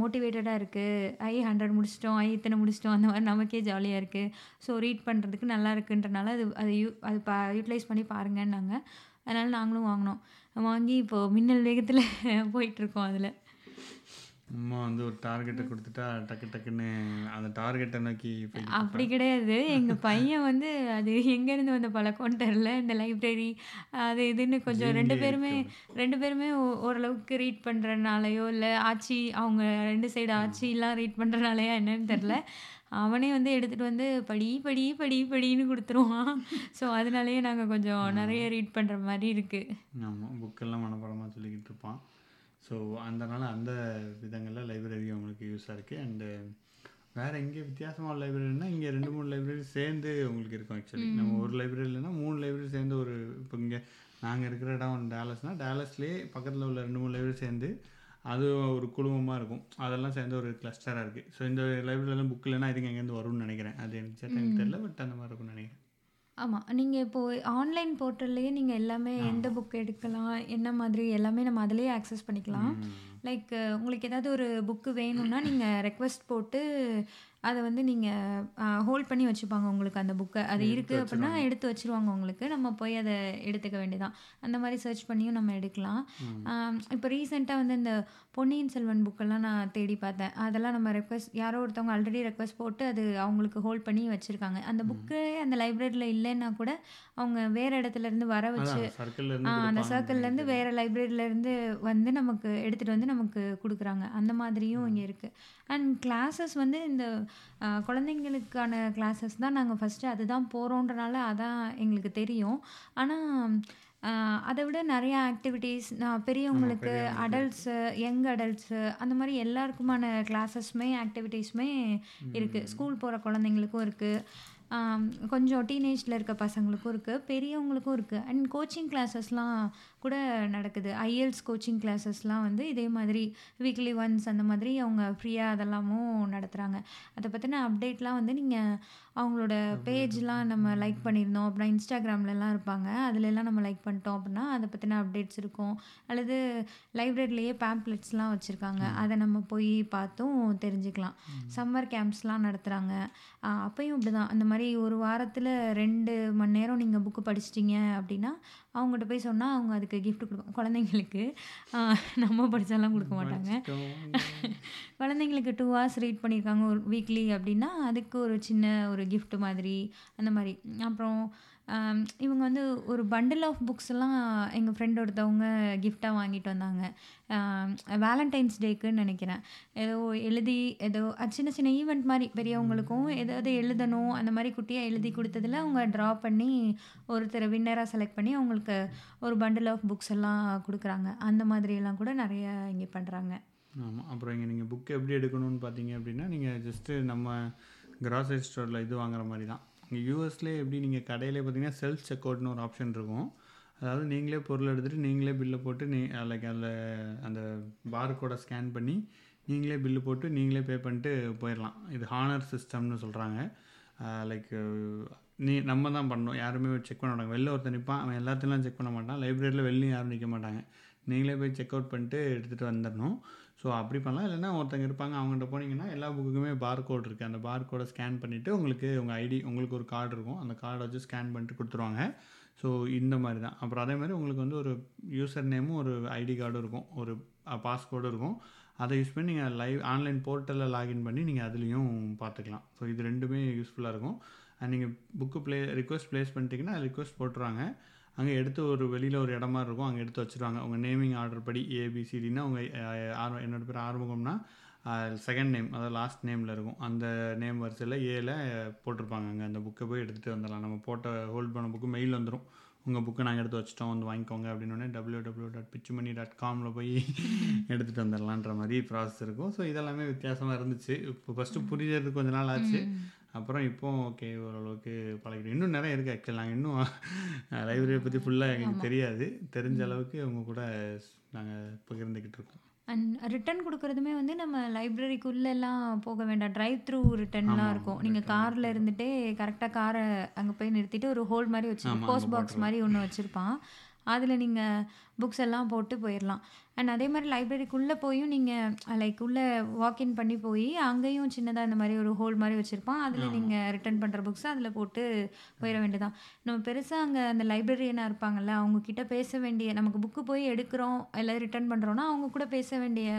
மோட்டிவேட்டடாக இருக்குது ஐ ஹண்ட்ரட் முடிச்சிட்டோம் ஐ இத்தனை முடிச்சிட்டோம் அந்த மாதிரி நமக்கே ஜாலியாக இருக்குது ஸோ ரீட் பண்ணுறதுக்கு நல்லா இருக்குன்றனால அது அது யூ அது ப யூட்டிலைஸ் பண்ணி பாருங்கன்னாங்க. அதனால் நாங்களும் வாங்கினோம் வாங்கி இப்போது மின்னல் வேகத்தில் போயிட்டுருக்கோம் அதில் அம்மா வந்து ஒரு டார்கெட்ட குடுத்துட்டா டக்கு டக்குன்னு அந்த டார்கெட்ட நோக்கி அப்படி. கிடையாது. எங்க பையன் வந்து அது எங்கேருந்து வந்த பழக்கம்னு தெரியல. இந்த லைப்ரரி அது இதுன்னு கொஞ்சம் 2 ஜீன்லயே பேருமே. 2 பேருமே ஓரளவுக்கு ரீட் பண்றனாலயோ, இல்ல ஆச்சி அவங்க 2 சைடு ஆச்சிலாம் ரீட் பண்றனாலயா என்னன்னு தெரியல. அவனே வந்து எடுத்துட்டு வந்து படி, படி, படி, படின்னு குடுத்துருவான். ஸோ அதனாலேயே நாங்க கொஞ்சம். நெறைய ரீட் பண்ற மாரி இருக்கு. ஆமா. புக்கெல்லாம் மனப்பாடமா சொல்லிக்கிட்டு இருப்பான். ஸோ அதனால அந்த விதங்கள்ல லைப்ரரி உங்களுக்கு யூஸா இருக்கு. அண்டு வேற எங்க வித்தியாசமான லைப்ரரினா, இங்க 2, 3 லைப்ரரி சேர்ந்து உங்களுக்கு இருக்கும் ஆக்சுவலி. நம்ம. ஒரு லைப்ரரி இல்லன்னா 3 லைப்ரரி சேர்ந்து ஒரு இப்போ இங்க நாங்க இருக்கிற இடம் டாலஸ்னா, டாலஸ்லயே பக்கத்துல உள்ள 2, 3 லைப்ரரி சேர்ந்து அது ஒரு குழுமமா இருக்கும். அதெல்லாம் சேர்ந்து ஒரு கிளஸ்டரா இருக்கு. ஸோ இந்த லைப்ரரிலாம் புக் இல்லன்னா இதுங்க எங்கேருந்து வரும்னு நெனைக்கிறேன். அது எனக்கு ம். தெரியல. பட் அந்த மாரி இருக்கும்னு நெனைக்கிறேன். ஆமா. நீங்க இப்போ ஆன்லைன் போர்ட்டல்லயே நீங்க எல்லாமே எந்த ஆமா. புக் எடுக்கலாம், என்ன மாதிரி எல்லாமே நம்ம அதிலேயே ஆக்சஸ் பண்ணிக்கலாம். ம். லைக் உங்களுக்கு ஏதாவது ஒரு புக்கு வேணும்னா, நீங்க ரெக்வெஸ்ட் போட்டு அத வந்து நீங்க அ ஹோல்ட் பண்ணி வச்சுப்பாங்க உங்களுக்கு அந்த புக்க. அது எடுத்து இருக்கு அப்டின்னா வச்சுருவாங்க. எடுத்து வச்சுருவாங்க உங்களுக்கு. நம்ம போய் அத எடுத்துக்க வேண்டியதான். அந்த மாரி சர்ச் பண்ணியும் நம்ம எடுக்கலாம். இப்போ ரீசென்ட்டா வந்து இந்த பொன்னியின் செல்வன் புக்கெல்லாம் நான் தேடி பார்த்தேன். அதெல்லாம் நம்ம ரெக்வெஸ்ட் யாரோ ஒருத்தவங்க ஆல்ரெடி ரெக்வெஸ்ட் போட்டு அது அவங்களுக்கு ஹோல்ட் பண்ணி வச்சிருக்காங்க. அந்த. புக்கு அந்த லைப்ரரில இல்லைன்னா கூட, அவங்க வேற இடத்துலருந்து வர வச்சு அந்த சர்க்கிள்லேருந்து. வேற லைப்ரரிலேருந்து வந்து நமக்கு எடுத்துட்டு வந்து நமக்கு குடுக்குறாங்க. அந்த மாதிரியும் இங்க ம். இருக்கு. அண்ட் கிளாஸஸ் வந்து இந்த குழந்தைங்களுக்கான கிளாஸஸ் தான் நாங்க ஃபர்ஸ்ட்டு அதுதான் போறோன்றனால அதான் எங்களுக்கு தெரியும். ஆனா அ அத விட நெறைய ஆக்டிவிட்டீஸ் நான். பெரியவங்களுக்கு. அடல்ட்ஸு, யங் அடல்ட்ஸு அந்த மாரி எல்லாருக்குமான கிளாஸஸுமே, ஆக்டிவிட்டீஸுமே இருக்கு. ம். ஸ்கூல் போற குழந்தைங்களுக்கும் இருக்கு. ஆம் கொஞ்சம் டீனேஜ்ல இருக்க பசங்களுக்கும் இருக்கு. பெரியவங்களுக்கும் இருக்கு. அண்ட் கோச்சிங் கிளாஸஸ்லாம் கூட நடக்குது. ஐஎல்ஸ் கோச்சிங் கிளாஸஸ்லாம் வந்து இதே மாதிரி வீக்லி ஒன்ஸ் அந்த மாதிரி அவங்க ஃப்ரீயா அதெல்லாமும் நடத்துறாங்க. அத பத்தின அப்டேட்லாம் வந்து நீங்க அவங்களோட பேஜ்லாம் நம்ம லைக் பண்ணியிருந்தோம் அப்டின்னா, இன்ஸ்டாகிராம்லலாம் இருப்பாங்க. அதுலலாம் நம்ம லைக் பண்ணிட்டோம் அப்டின்னா, அத பத்தின அப்டேட்ஸ் இருக்கும். அல்லது லைப்ரரிலயே பேம்ப்ளெட்ஸ்லாம் வச்சிருக்காங்க. அத நம்ம போய் பார்த்தும் தெரிஞ்சுக்கலாம். சம்மர் கேம்ப்ஸ்லாம் நடத்துறாங்க. அ அப்பயும் இப்படிதான். அந்த மாரி ஒரு வாரத்துல 2 மணி நேரம் நீங்க புக்கு படிச்சிட்டீங்க அப்டின்னா, அவங்ககிட்ட போய் சொன்னா அவங்க அதுக்கு கிஃப்ட் குடுப்பாங்க. குழந்தைங்களுக்கு. நம்ம படிச்சாலாம் குடுக்க மாட்டாங்க. குழந்தைங்களுக்கு 2 ஹார்ஸ் ரீட் பண்ணியிருக்காங்க ஒரு வீக்லி அப்டின்னா, அதுக்கு ஒரு சின்ன ஒரு கிஃப்ட் மாதிரி அந்த மாரி. அப்புறம் இவங்க வந்து ஒரு பண்டில் ஆஃப் புக்ஸ்லாம் எங்கள் ஃப்ரெண்ட் ஒருத்தவங்க கிஃப்டாக வாங்கிட்டு வந்தாங்க. வேலண்டைன்ஸ் டேக்குன்னு நினைக்கிறேன் ஏதோ எழுதி ஏதோ சின்ன சின்ன ஈவெண்ட் மாதிரி பெரியவங்களுக்கும் ஏதாவது எழுதணும் அந்த மாதிரி குட்டியாக எழுதி கொடுத்ததில் அவங்க ட்ரா பண்ணி ஒருத்தரை வின்னராக செலக்ட் பண்ணி அவங்களுக்கு ஒரு பண்டில் ஆஃப் புக்ஸ் எல்லாம் கொடுக்குறாங்க அந்த மாதிரியெல்லாம் கூட நிறைய இங்கே பண்ணுறாங்க ஆமாம் அப்புறம் இங்கே நீங்கள் புக் எப்படி எடுக்கணும்னு பார்த்தீங்க அப்படின்னா நீங்கள் ஜஸ்ட்டு நம்ம கிராசரி ஸ்டோரில் இது வாங்குற மாதிரி தான். இங்கே யூஎஸ்லேயே எப்படி நீங்கள் கடையிலே பார்த்தீங்கன்னா, செல்ஃப் செக்அவுட்னு ஒரு ஆப்ஷன் இருக்கும். அதாவது நீங்களே பொருள் எடுத்துகிட்டு நீங்களே பில்லை போட்டு நீ லைக் அதில் அந்த பார்கோட ஸ்கேன் பண்ணி, நீங்களே பில்லு போட்டு, நீங்களே பே பண்ணிட்டு போயிடலாம் இது ஹானர் சிஸ்டம்னு சொல்கிறாங்க லைக் நீ நம்ம தான் பண்ணணும். யாருமே செக் பண்ண மாட்டாங்க. வெளில ஒருத்தர் நிற்பான் அவன் எல்லாத்தையும் செக் பண்ண மாட்டான். லைப்ரரியில் வெளிலையும் யாரும் நிற்க மாட்டாங்க. நீங்களே போய் செக் அவுட் பண்ணிட்டு எடுத்துகிட்டு வந்துடணும் ஸோ அப்படி பண்ணலாம். இல்லைன்னா ஒருத்தங்க இருப்பாங்க. அவங்ககிட்ட போனீங்கன்னா, எல்லா புக்குக்குமே பார்கோட் இருக்குது அந்த பார் கோடை ஸ்கேன் பண்ணிவிட்டு உங்களுக்கு உங்கள் ஐடி உங்களுக்கு ஒரு கார்டு இருக்கும். அந்த கார்டை வச்சு ஸ்கேன் பண்ணிட்டு கொடுத்துருவாங்க ஸோ இந்த மாதிரி தான். அப்புறம் அதே மாதிரி உங்களுக்கு வந்து ஒரு யூசர் நேமும், ஒரு ஐடி கார்டும் இருக்கும். ஒரு அ இருக்கும். அதை யூஸ் பண்ணி நீங்கள் லைவ் ஆன்லைன் போர்ட்டலில் லாகின் பண்ணி நீங்கள் அதுலேயும் பார்த்துக்கலாம். ஸோ இது ரெண்டுமே யூஸ்ஃபுல்லாக இருக்கும். அண்ட் நீங்கள் புக்கு ப்ளே ரிக்வஸ்ட் ப்ளேஸ் பண்ணிட்டீங்கன்னா, ரிக்வெஸ்ட் போட்டுருவாங்க. அங்கே எடுத்து ஒரு வெளியில் ஒரு இடம் இருக்கும். அங்கே எடுத்து வச்சுருவாங்க. உங்கள் நேமிங் ஆர்டர் படி ஏபிசிடின்னா அவங்க ஆர்வம் என்னோடய என்னோட பேர் ஆறுமுகம்னா, செகண்ட் நேம் அதாவது லாஸ்ட் நேம்ல இருக்கும். அந்த நேம் வரிசையில் ஏல போட்டிருப்பாங்க. அங்கே அந்த புக்கை போய் எடுத்துகிட்டு வந்துடலாம் நம்ம போட்ட ஹோல்ட் பண்ண புக்கு மெயில் வந்துடும் உங்கள் புக்கை நாங்கள் எடுத்து வச்சுட்டோம். வந்து வாங்கிக்கோங்க அப்டின்னோனே www.pichumani.comல போய் எடுத்துகிட்டு வந்துடலான்ற மாதிரி ப்ராசஸ் இருக்கும். ஸோ இதெல்லாமே வித்தியாசமாக இருந்துச்சு. இப்போ ஃபர்ஸ்ட்டு புரியறதுக்கு கொஞ்ச நாள் ஆச்சு. அப்புறம் இப்போ ஓகே ஓரளவுக்கு பழகிட்டோம். இன்னும் நெறைய இருக்கு ஆக்சுவலா. நாங்க இன்னும் லைப்ரரிய பத்தி ஃபுல்லா எங்களுக்கு. தெரியாது. தெரிஞ்ச. அளவுக்கு உங்க கூட நாங்க பகிர்ந்துக்கிட்டு இருக்கோம். அண்ட் ரிட்டர்ன் குடுக்குறதுமே வந்து நம்ம லைப்ரரிக்குள்ளலாம் போக வேண்டாம். டிரைவ் த்ரூ ரிட்டர்ன்லாம் ஆமா, இருக்கும். ஆமா. நீங்க ரிட்டர்ன் கார்ல இருக்கும். இருந்துட்டே கரெக்ட்டா கார அங்க போய் நிறுத்திட்டு ஒரு ஹோல் மாரி வச்சு. Post box. மாரி ஒண்ணு வச்சிருப்பான். அதுல நீங்க புக்ஸ் எல்லாம் போட்டு போயிரலாம். அண்ட் அதே மாரி லைப்ரரிக்குள்ள போயும் நீங்க லைக் உள்ள வாக்கின் பண்ணி போயி, அங்கேயும் சின்னதா இந்த மாரி ஒரு ஹோல் மாரி வச்சிருப்பான். அதுல ஆமா. நீங்க ரிட்டர்ன் பண்ற புக்ஸ அதுல போட்டு போயிற வேண்டியதான். நம்ம பெருசா அங்க அந்த லைப்ரரியனா இருப்பாங்கல்ல, அவங்க கிட்ட பேச வேண்டிய நமக்கு புக்கு போய் எடுக்கிறோம், இல்ல ரிட்டர்ன் பண்றோம்னா, அவங்க கூட பேச வேண்டிய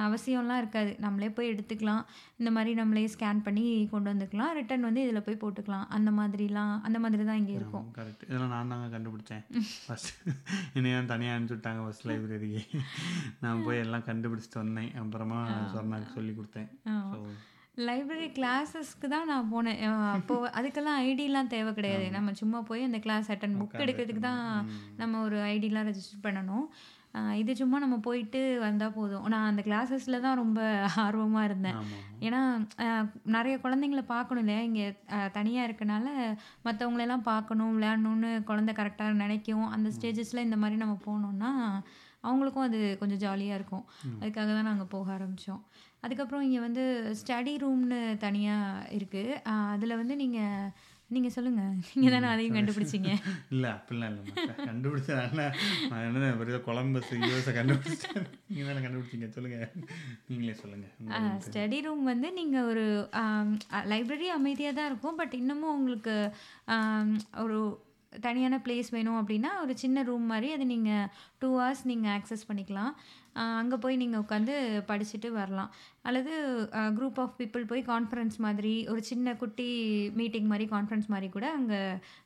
அவசியம்லாம் இருக்காது. நம்மளே போய் எடுத்துக்கலாம். இந்த மாரி நம்மளே ஸ்கேன் பண்ணி கொண்டு வந்துக்கலாம். ரிட்டர்ன் வந்து இதுல போய் போட்டுக்கலாம். அந்த மாதிரிலாம் அந்த மாதிரி தான் இங்க. இருக்கும். கரெக்ட். இதெல்லாம் நான் தாங்க கண்டுபிடிச்சேன். ஃபர்ஸ்ட் என்னைய தனியா அனுப்பிச்சு விட்டாங்க ஃபர்ஸ்ட் லைப்ரரிக்கு. நான் போய் எல்லாம் கண்டுபிடிச்சுட்டு வந்தேன். அப்புறமா ஆ. சொர்ணாக்கு சொல்லிக் குடுத்தேன். லைப்ரரி கிளாஸஸ்க்கு தான் நான் போனேன். அ அப்போ அதுக்கெல்லாம் ஐடிலாம் தேவை கிடையாது. நம்ம சும்மா போய் அந்த கிளாஸ் அட்டெண்ட் புக் எடுக்கிறதுக்கு தான். நம்ம ஒரு ஐடிலாம் ரெஜிஸ்டர் பண்ணணும். இது சும்மா நம்ம போயிட்டு வந்தா போதும். நான் அந்த கிளாஸஸ்ல தான் ரொம்ப ஆர்வமா இருந்தேன். ஏன்னா நெறைய குழந்தைங்கள பார்க்கணும் இல்லையா? இங்க அ தனியா இருக்கனால மத்தவங்களெல்லாம் பார்க்கணும், விளையாடணும்னு குழந்தை கரெக்ட்டா நினைக்கும். அந்த. ஸ்டேஜஸ்ல இந்த மாரி நம்ம போனோம்னா, அவங்களுக்கும் அது கொஞ்சம் ஜாலியா இருக்கும். அதுக்காக தான் நாங்க போக ஆரம்பிச்சோம். அதுக்கப்புறம் இங்க வந்து ஸ்டடி ரூம்னு தனியா இருக்கு. அ அதுல வந்து நீங்க நீங்க சொல்லுங்க. நீங்க தானே அதையும் கண்டுபிடிச்சீங்க. இல்ல அப்படிலாம் இல்ல. கண்டுபிடிச்சேன் நான் என்ன பெரிய கொலம்பஸ் யுஎஸ கண்டுபிடிச்சிட்டேன். நீங்க தானே கண்டுபிடிச்சீங்க. சொல்லுங்க. நீங்களே சொல்லுங்க. ஆ உங்களுக்கு ஸ்டடி ரூம் வந்து நீங்க ஒரு லைப்ரரி அமைதியா தான் இருக்கும். பட் இன்னமும் உங்களுக்கு ஒரு தனியான பிளேஸ் வேணும் அப்படின்னா, ஒரு சின்ன ரூம் மாரி அத நீங்க 2 ஹார்ஸ் நீங்க ஆக்சஸ் பண்ணிக்கலாம். அங்க போய் நீங்க உட்காந்து படிச்சுட்டு வரலாம். அல்லது குரூப் ஆஃப் பீப்பிள் போய் கான்ஃபரன்ஸ் மாதிரி ஒரு சின்ன குட்டி மீட்டிங் மாரி, கான்ஃபரன்ஸ் மாரி கூட அங்க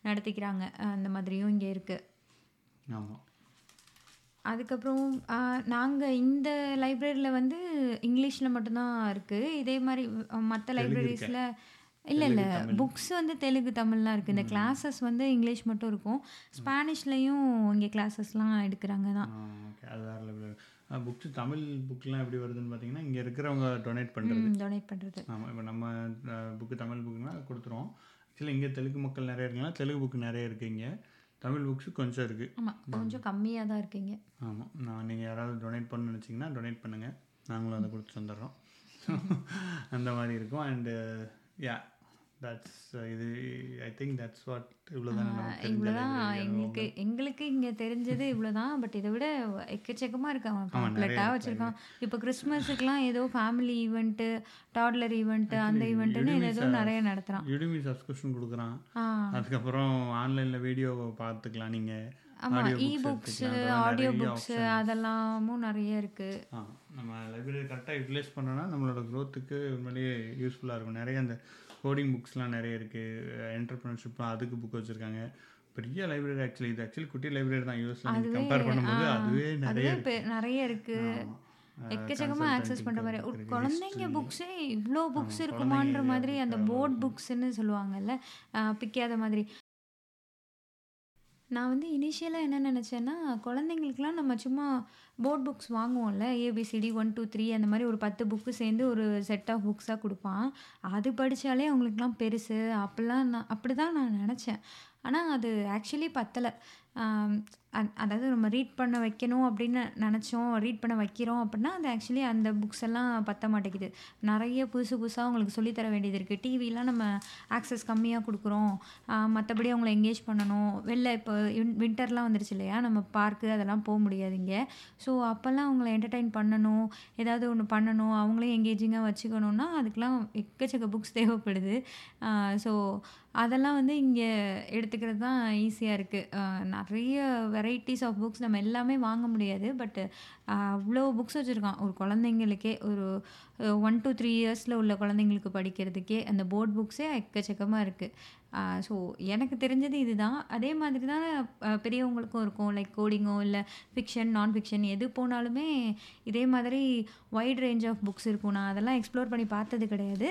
நடத்திக்கிறாங்க. அந்த மாதிரியும் இங்க இருக்கு. ஆமா. அதுக்கப்புறம் அ நாங்க இந்த லைப்ரரியில வந்து இங்கிலீஷ்ல மட்டும் தான் இருக்கு. இதே தெலுங்கு இருக்கா? லைப்ரரீஸ்ல இல்ல இல்ல. புக்ஸ் வந்து தெலுங்கு, தமிழ்லாம் இருக்கு. இந்த. கிளாஸஸ் வந்து இங்கிலீஷ் மட்டும் இருக்கும். ஸ்பானிஷ்லயும் இங்க கிளாஸஸ்லாம் எடுக்குறாங்க தான். அது வேற புக்ஸ் தமிழ் புக்லாம் எப்படி வருதுன்னு பார்த்தீங்கன்னா, இங்க இருக்கிறவங்க டொனேட் பண்றது. ம். டொனேட் பண்றது. ஆமா. இப்ப நம்ம அ புக் தமிழ் புக்னா குடுத்துருவோம். ஆக்சுவலி இங்க தெலுங்கு மக்கள் நெறைய இருக்காங்க. தெலுங்கு புக் நெறைய இருக்கு இங்க. தமிழ் புக்ஸ் கொஞ்சம் இருக்கு. ஆமா. கொஞ்சம் கம்மியா தான் இருக்கு இங்க. ஆமா. நான் நீங்க யாராவது டொனேட் பண்ணணும்னு நினைச்சீங்கன்னா, டொனேட் பண்ணுங்க. நாங்களும் அத குடுத்து வந்துடுறோம். அந்த மாரி இருக்கும். அண்ட் யா தட்ஸ் இது ஐ திங்க் தட்ஸ் வாட் இவ்வளோதானே எங்களுக்கு. எங்களுக்கு இங்க தெரிஞ்சது இவ்வளோதான். பட் இத விட எக்கச்சக்கமா இருக்கு. அவன் ஆமா. நெறைய பாம்ப்ளெட்டா இருக்கு வச்சிருக்கான். இப்போ கிறிஸ்மஸுக்குலாம் ஏதோ ஃபேமிலி ஈவென்ட்டு, டாட்லர் ஈவென்ட்டு அந்த ஏதேதோ ச நெறைய நடத்துறான். Udemy subscription குடுக்குறான். அதுக்கப்புறம் ஆன்லைன்ல வீடியோ பார்த்துக்கலாம் நீங்க. ஆமா. Audio ebooks audio books. அதெல்லாமும் நெறைய இருக்கு. நம்ம லைப்ரரி கரெக்டாக யூட்டிலைஸ் பண்ணோம்னா நம்மளோட க்ரோத்துக்கு உண்மையிலேயே யூஸ்ஃபுல்லாக இருக்கும். நிறைய அந்த கோடிங் புக்ஸ்லாம் நிறைய இருக்குது. என்டர்பிரினர்ஷிப்லாம் அதுக்கு புக் வச்சுருக்காங்க. பெரிய லைப்ரரி ஆக்சுவலி இது ஆக்சுவலி குட்டி லைப்ரரி தான் யூஎஸ்ல அதுவே கம்பேர் பண்ணும்போது அதுவே நிறைய நெறைய இருக்கு. ஆமா. எக்கச்சக்கமா ஆக்சஸ் பண்ற மாரி. ஒரு குழந்தைங்க புக்ஸே ஆமா புக்ஸ் இருக்குமான்ற மாதிரி அந்த போர்ட். புக்ஸ்ன்னு சொல்லுவாங்கல்ல. பிக்காத மாதிரி. நான் வந்து இனிஷியலாக என்ன நினச்சேன்னா குழந்தைங்களுக்குலாம் நம்ம சும்மா போர்ட் புக்ஸ் வாங்குவோம்ல. ஏபிசிடி 1, 2, 3 அந்த மாதிரி ஒரு 10 புக்கு சேர்ந்து ஒரு செட் ஆஃப் புக்ஸாக கொடுப்பான் அது படித்தாலே அவங்களுக்குலாம் பெருசு. அப்படிலாம் நான் அப்படி தான் நான் நினச்சேன் ஆனால் அது ஆக்சுவலி பத்தலை அதாவது நம்ம ரீட் பண்ண வைக்கணும் அப்படின்னு நினச்சோம் ரீட் பண்ண வைக்கிறோம் அப்படின்னா, அது ஆக்சுவலி அந்த புக்ஸ் எல்லாம் பற்ற மாட்டேங்குது. நிறைய புதுசு புதுசாக அவங்களுக்கு சொல்லித்தர தர வேண்டியது இருக்குது டிவிலாம் நம்ம ஆக்சஸ் கம்மியாக கொடுக்குறோம் மற்றபடி அவங்கள என்கேஜ் பண்ணணும். வெளில இப்போ வின்டர்லாம் வந்துருச்சு இல்லையா? நம்ம பார்க்கு அதெல்லாம் போக முடியாது இங்கே ஸோ அப்போல்லாம் அவங்கள என்டர்டைன் பண்ணணும். ஏதாவது ஒன்று பண்ணணும். அவங்களையும் எங்கேஜிங்காக வச்சுக்கணும்னா, அதுக்கெலாம் எக்கச்சக்க புக்ஸ் தேவைப்படுது. ஸோ அதெல்லாம் வந்து இங்கே எடுத்துக்கிறது தான் ஈஸியாக இருக்குது நிறைய வெரைட்டிஸ் ஆஃப் புக்ஸ் நம்ம எல்லாமே வாங்க முடியாது. பட்டு அவ்வளோ புக்ஸ் வச்சுருக்கான் ஒரு குழந்தைங்களுக்கே ஒரு ஒன் டூ த்ரீ இயர்ஸில் உள்ள குழந்தைங்களுக்கு படிக்கிறதுக்கே அந்த போர்ட் புக்ஸே எக்கச்சக்கமாக இருக்குது ஸோ எனக்கு தெரிஞ்சது இதுதான். அதே மாதிரி தான் பெரியவங்களுக்கும் இருக்கும். லைக் கோடிங்கோ இல்லை ஃபிக்ஷன், நான் ஃபிக்ஷன் எது போனாலுமே இதே மாதிரி வைட் ரேஞ்ச் ஆஃப் புக்ஸ் இருக்கும். நான் அதெல்லாம் எக்ஸ்ப்ளோர் பண்ணி பார்த்தது கிடையாது.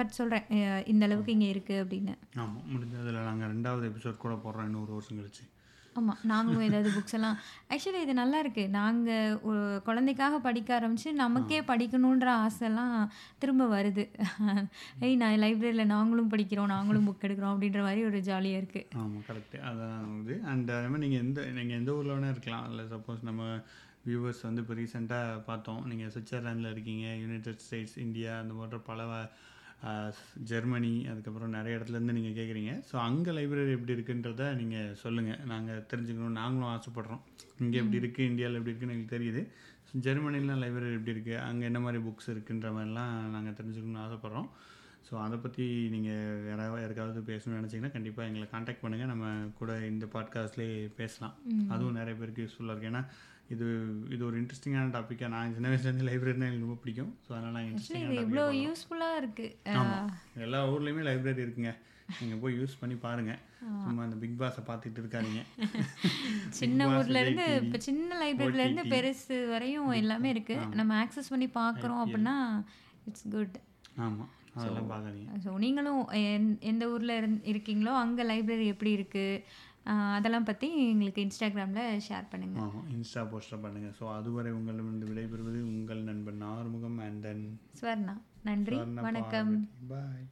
பட் சொல்கிறேன் இந்த அளவுக்கு இங்கே இருக்குது அப்படின்னு. ஆமாம் முடிஞ்சதுல நாங்க 2வது எபிசோட் கூட போடுறோம் இன்னொரு வருஷம் கழிச்சு. ஆமா. நாங்களும் ஏதாவது புக்ஸ் எல்லாம் ஆக்சுவலி இது நல்லாயிருக்கு. நாங்க ஒரு குழந்தைக்காக படிக்க ஆரம்பிச்சு, ஆ. நமக்கே படிக்கணுன்ற ஆசைலாம் திரும்ப வருது. ஏய் நான் லைப்ரரியில நாங்களும் படிக்கிறோம், நாங்களும் புக் எடுக்கிறோம் அப்படின்ற மாரி ஒரு ஜாலியா இருக்கு. ஆமா கரெக்ட். அதான் இது. அண்ட் அதே மாரி நீங்க எந்த நீங்க எந்த ஊர்ல வேணா இருக்கலாம். இல்ல சப்போஸ் நம்ம வியூவர்ஸ் வந்து இப்போ ரீசென்ட்டா பார்த்தோம். நீங்க சுவிட்சர்லாந்துல இருக்கீங்க, யுனைட்டட் ஸ்டேட்ஸ், இந்தியா அந்த போன்ற பல ஜெர்மனி அதுக்கப்புறம் நெறைய இடத்துலேருந்து நீங்க கேட்குறீங்க. ஸோ அங்க லைப்ரரி எப்படி இருக்குன்றத நீங்க சொல்லுங்க. நாங்க தெரிஞ்சுக்கணும். நாங்களும் ஆசைப்படுறோம். இங்க எப்படி ம். இருக்கு, இந்தியால எப்படி இருக்குன்னு எங்களுக்கு தெரியுது. ஜெர்மனிலாம் லைப்ரரி எப்படி இருக்கு? அங்க என்ன மாரி புக்ஸ் இருக்குன்ற மாரிலாம் நாங்க தெரிஞ்சுக்கணும்னு ஆசைப்படுறோம். ஸோ அத பத்தி நீங்க யாராவது யாருக்காவது பேசணும்னு நெனச்சீங்கன்னா, கண்டிப்பா எங்கள கான்டாக்ட் பண்ணுங்க. நம்ம கூட இந்த பாட்காஸ்ட்லயே பேசலாம். அதுவும் நெறைய பேருக்கு யூஸ்ஃபுல்லா இருக்கும். ஏன்னா, இது இது ஒரு இன்ட்ரெஸ்டிங்கான டாபிக்கா நான் சின்ன வயசுலேருந்து லைப்ரரினா எனக்கு ரொம்ப பிடிக்கும். ஸோ அதனால நாங்க ஆக்சுவலி இன்ட்ரெஸ்டிங்கான இது டாபிக்கா இவ்ளோ போடுறோம். யூஸ்ஃபுல்லா இருக்கு. அ ஆமா. எல்லா ஊர்லயுமே லைப்ரரி இருக்குங்க. நீங்க போய் யூஸ் பண்ணி பாருங்க. ஆமா. சும்மா அந்த பிக் பாஸ பார்த்துட்டு இருக்காதீங்க. சின்ன பாஸ், ஊர்ல விஜய் இருந்து டிவி, இப்ப சின்ன லைப்ரரியில இருந்து ஓடிடி, பெருசு வரையும் எல்லாமே பாஸ். இருக்கு. ஆமா. நம்ம ஆக்சஸ் பண்ணி பார்க்குறோம். அப்படின்னா, இட்ஸ் குட். ஆமா. ஸோ அதெல்லாம் பார்க்காதீங்க. ஸோ நீங்களும் எந் எந்த ஊர்ல இருக்கீங்களோ, அங்க லைப்ரரி எப்படி இருக்கு? அதெல்லாம் பத்தி எங்களுக்கு இன்ஸ்டாகிராம்ல ஷேர் பண்ணுங்க. ஆமா. இன்ஸ்டா போஸ்டர் பண்ணுங்க. ஸோ அதுவரை உங்களிடமிருந்து விடைபெறுவது உங்கள் நண்பன் ஆறுமுகம் அண்ட் தென் ஸ்வர்ணா. நன்றி. வணக்கம். பாய்.